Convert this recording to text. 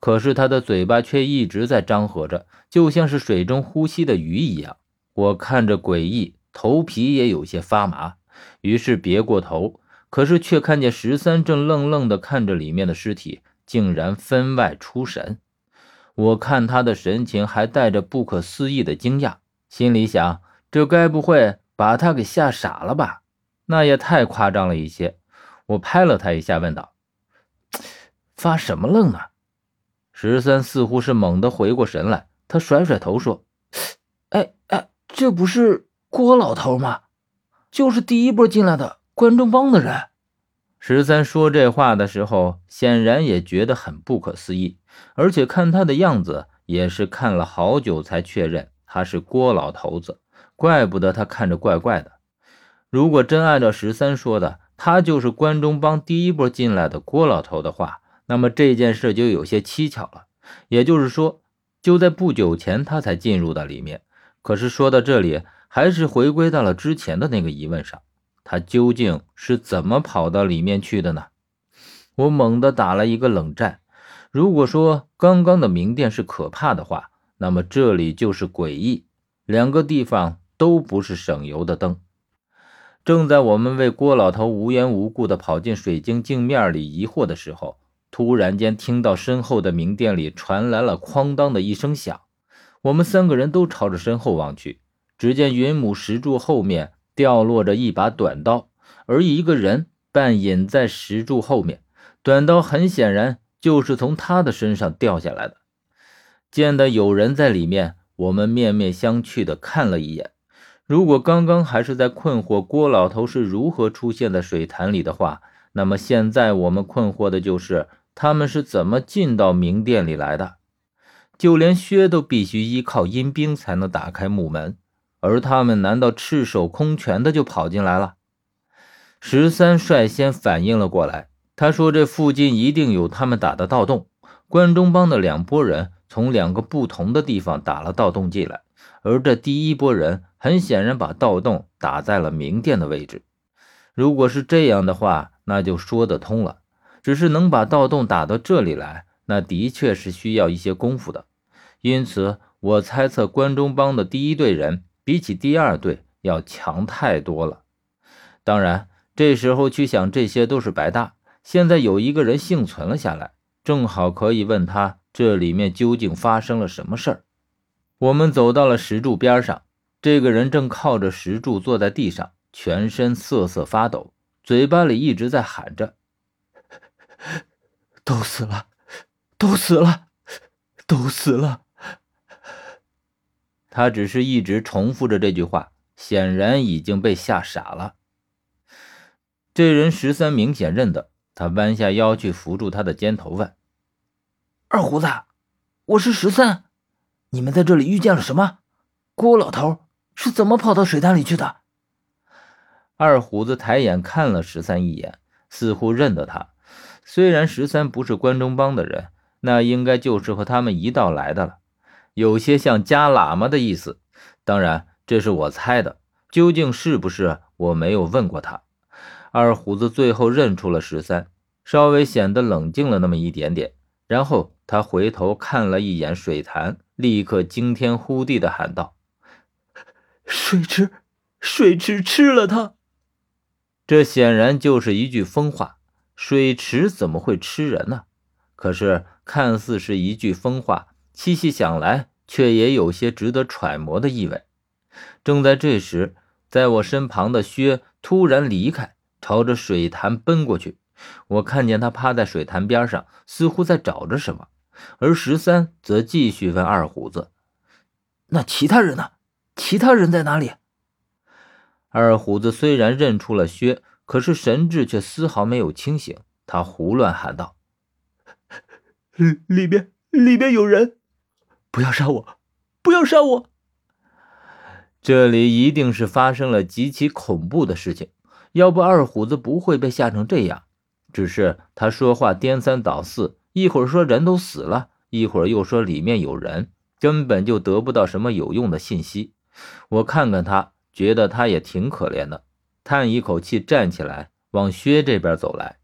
可是他的嘴巴却一直在张合着，就像是水中呼吸的鱼一样。我看着诡异，头皮也有些发麻，于是别过头，可是却看见十三正愣愣地看着里面的尸体，竟然分外出神。我看他的神情还带着不可思议的惊讶，心里想：这该不会把他给吓傻了吧？那也太夸张了一些。我拍了他一下，问道：“ 发什么愣呢？”十三似乎是猛地回过神来，他甩甩头说：“哎哎，这不是郭老头吗？就是第一波进来的关中帮的人。”十三说这话的时候，显然也觉得很不可思议，而且看他的样子，也是看了好久才确认他是郭老头子。怪不得他看着怪怪的。如果真按照十三说的，他就是关中帮第一波进来的郭老头的话，那么这件事就有些蹊跷了。也就是说，就在不久前他才进入到里面。可是说到这里，还是回归到了之前的那个疑问上：他究竟是怎么跑到里面去的呢？我猛地打了一个冷战。如果说刚刚的明殿是可怕的话，那么这里就是诡异。两个地方都不是省油的灯。正在我们为郭老头无缘无故的跑进水晶镜面里疑惑的时候，突然间听到身后的明殿里传来了哐当的一声响。我们三个人都朝着身后望去，只见云母石柱后面掉落着一把短刀，而一个人半隐在石柱后面，短刀很显然就是从他的身上掉下来的。见得有人在里面，我们面面相觑的看了一眼。如果刚刚还是在困惑郭老头是如何出现在水潭里的话，那么现在我们困惑的就是他们是怎么进到明殿里来的。就连薛都必须依靠阴兵才能打开木门，而他们难道赤手空拳的就跑进来了？十三率先反应了过来，他说：“这附近一定有他们打的盗洞，关中帮的两拨人从两个不同的地方打了盗洞进来，而这第一拨人。”很显然，把盗洞打在了明殿的位置。如果是这样的话，那就说得通了。只是能把盗洞打到这里来，那的确是需要一些功夫的。因此，我猜测关中帮的第一队人比起第二队要强太多了。当然，这时候去想这些都是白搭。现在有一个人幸存了下来，正好可以问他这里面究竟发生了什么事儿。我们走到了石柱边上。这个人正靠着石柱坐在地上，全身瑟瑟发抖，嘴巴里一直在喊着：“都死了，都死了，都死了。”他只是一直重复着这句话，显然已经被吓傻了。这人十三明显认得他，弯下腰去扶住他的肩头，问：“二胡子，我是十三，你们在这里遇见了什么？郭老头？”是怎么跑到水潭里去的？二胡子抬眼看了十三一眼，似乎认得他。虽然十三不是关中帮的人，那应该就是和他们一道来的了，有些像加喇嘛的意思。当然，这是我猜的，究竟是不是我没有问过他。二虎子最后认出了十三，稍微显得冷静了那么一点点，然后他回头看了一眼水潭，立刻惊天呼地的喊道。水池，水池吃了他。这显然就是一句疯话。水池怎么会吃人呢？可是看似是一句疯话，细细想来，却也有些值得揣摩的意味。正在这时，在我身旁的薛突然离开，朝着水潭奔过去。我看见他趴在水潭边上，似乎在找着什么。而十三则继续问二虎子：“那其他人呢？”其他人在哪里？二虎子虽然认出了薛，可是神智却丝毫没有清醒。他胡乱喊道：“里里边里边有人，不要杀我，不要杀我！”这里一定是发生了极其恐怖的事情，要不二虎子不会被吓成这样。只是他说话颠三倒四，一会儿说人都死了，一会儿又说里面有人，根本就得不到什么有用的信息。我看看他，觉得他也挺可怜的，叹一口气，站起来往薛这边走来。